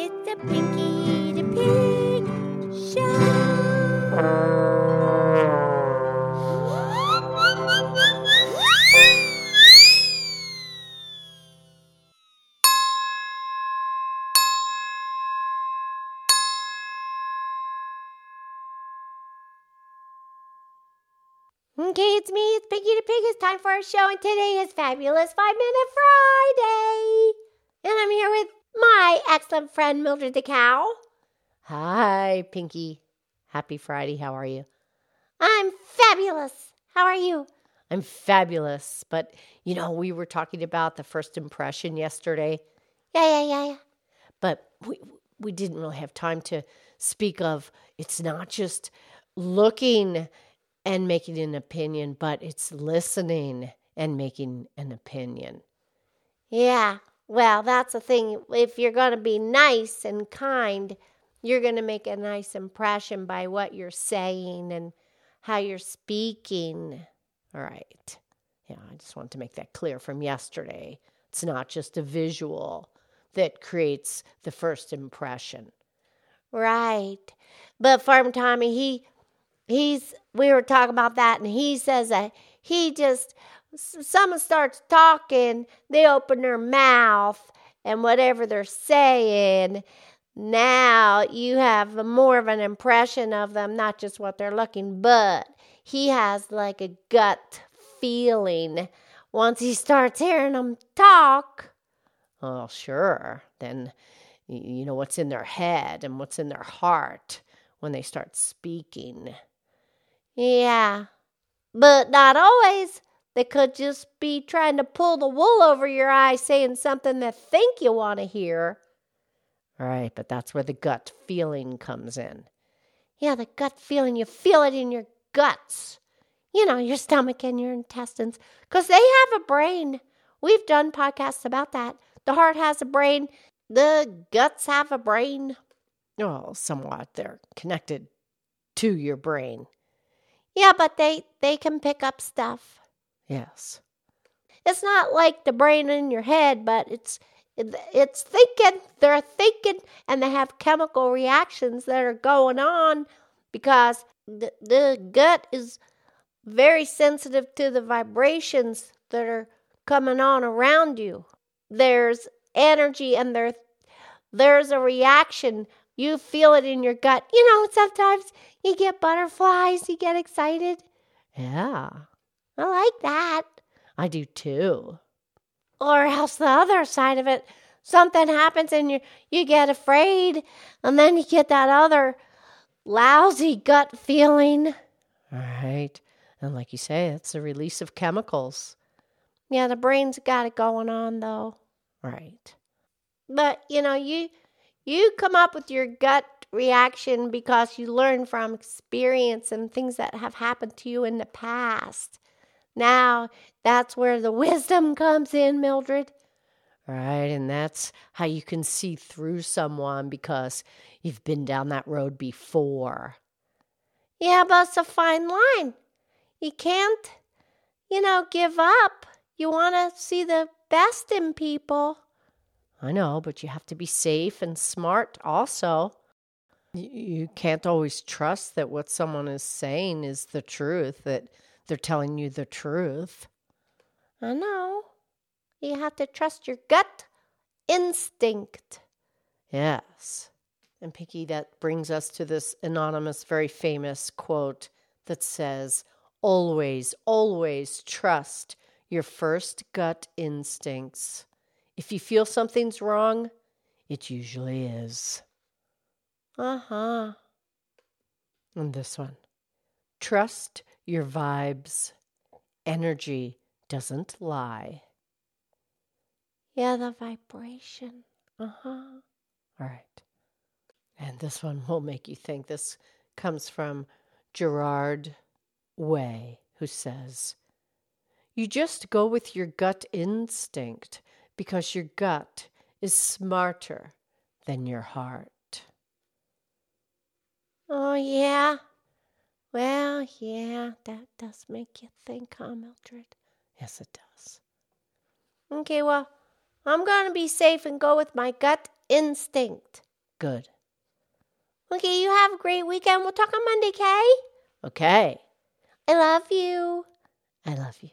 It's a Pinky the Pig show. Okay, it's me, it's Pinky the Pig. It's time for our show, and today is Fabulous Five Minute Friday. And I'm here with my excellent friend Mildred the Cow. Hi, Pinky. Happy Friday. How are you? I'm fabulous. How are you? I'm fabulous. But, you know, we were talking about the first impression yesterday, Yeah, yeah, yeah, yeah. but we, we didn't really have time to speak of it's not just looking and making an opinion, but it's listening and making an opinion. Yeah. Well, that's the thing. If you're going to be nice and kind, you're going to make a nice impression by what you're saying and how you're speaking. All right. Yeah, I just want to make that clear from yesterday. It's not just a visual that creates the first impression. Right. But Farm Tommy, he he's we were talking about that and he says that he just someone starts talking, they open their mouth and whatever they're saying, now you have more of an impression of them, not just what they're looking, but he has like a gut feeling once he starts hearing them talk. Oh, sure. Then you know what's in their head and what's in their heart when they start speaking. Yeah, but not always. They could just be trying to pull the wool over your eyes, saying something they think you want to hear. All right, but that's where the gut feeling comes in. Yeah, the gut feeling, you feel it in your guts. You know, your stomach and your intestines, because they have a brain. We've done podcasts about that. The heart has a brain, the guts have a brain. Well, somewhat. They're connected to your brain. Yeah, but they, they can pick up stuff. Yes. It's not like the brain in your head, but it's it's thinking. They're thinking, and they have chemical reactions that are going on because the, the gut is very sensitive to the vibrations that are coming on around you. There's energy, and there there's a reaction. You feel it in your gut. You know, sometimes you get butterflies. You get excited. Yeah, I like that. I do too. or else the other side of it something happens and you you get afraid and then you get that other lousy gut feeling All right. And like you say, it's a release of chemicals. yeah the brain's got it going on though Right. but you know you you come up with your gut reaction because you learn from experience and things that have happened to you in the past now that's where the wisdom comes in mildred Right. And that's how you can see through someone because you've been down that road before. Yeah, but it's a fine line. You can't, you know, give up. You want to see the best in people. I know, but you have to be safe and smart also. You can't always trust that what someone is saying is the truth, that they're telling you the truth. I know. You have to trust your gut instinct. Yes. And Pinky, that brings us to this anonymous, very famous quote that says, Always, always trust your first gut instincts. If you feel something's wrong, it usually is. Uh huh. And this one trust your vibes. Energy doesn't lie. Yeah, the vibration. Uh huh. All right. And this one will make you think. This comes from Gerard Way, who says, You just go with your gut instinct because your gut is smarter than your heart. Oh, yeah. Well, yeah, that does make you think, huh, Mildred? Yes, it does. Okay, well, I'm going to be safe and go with my gut instinct. Good. Okay, you have a great weekend. We'll talk on Monday, Kay. Okay. I love you. I love you.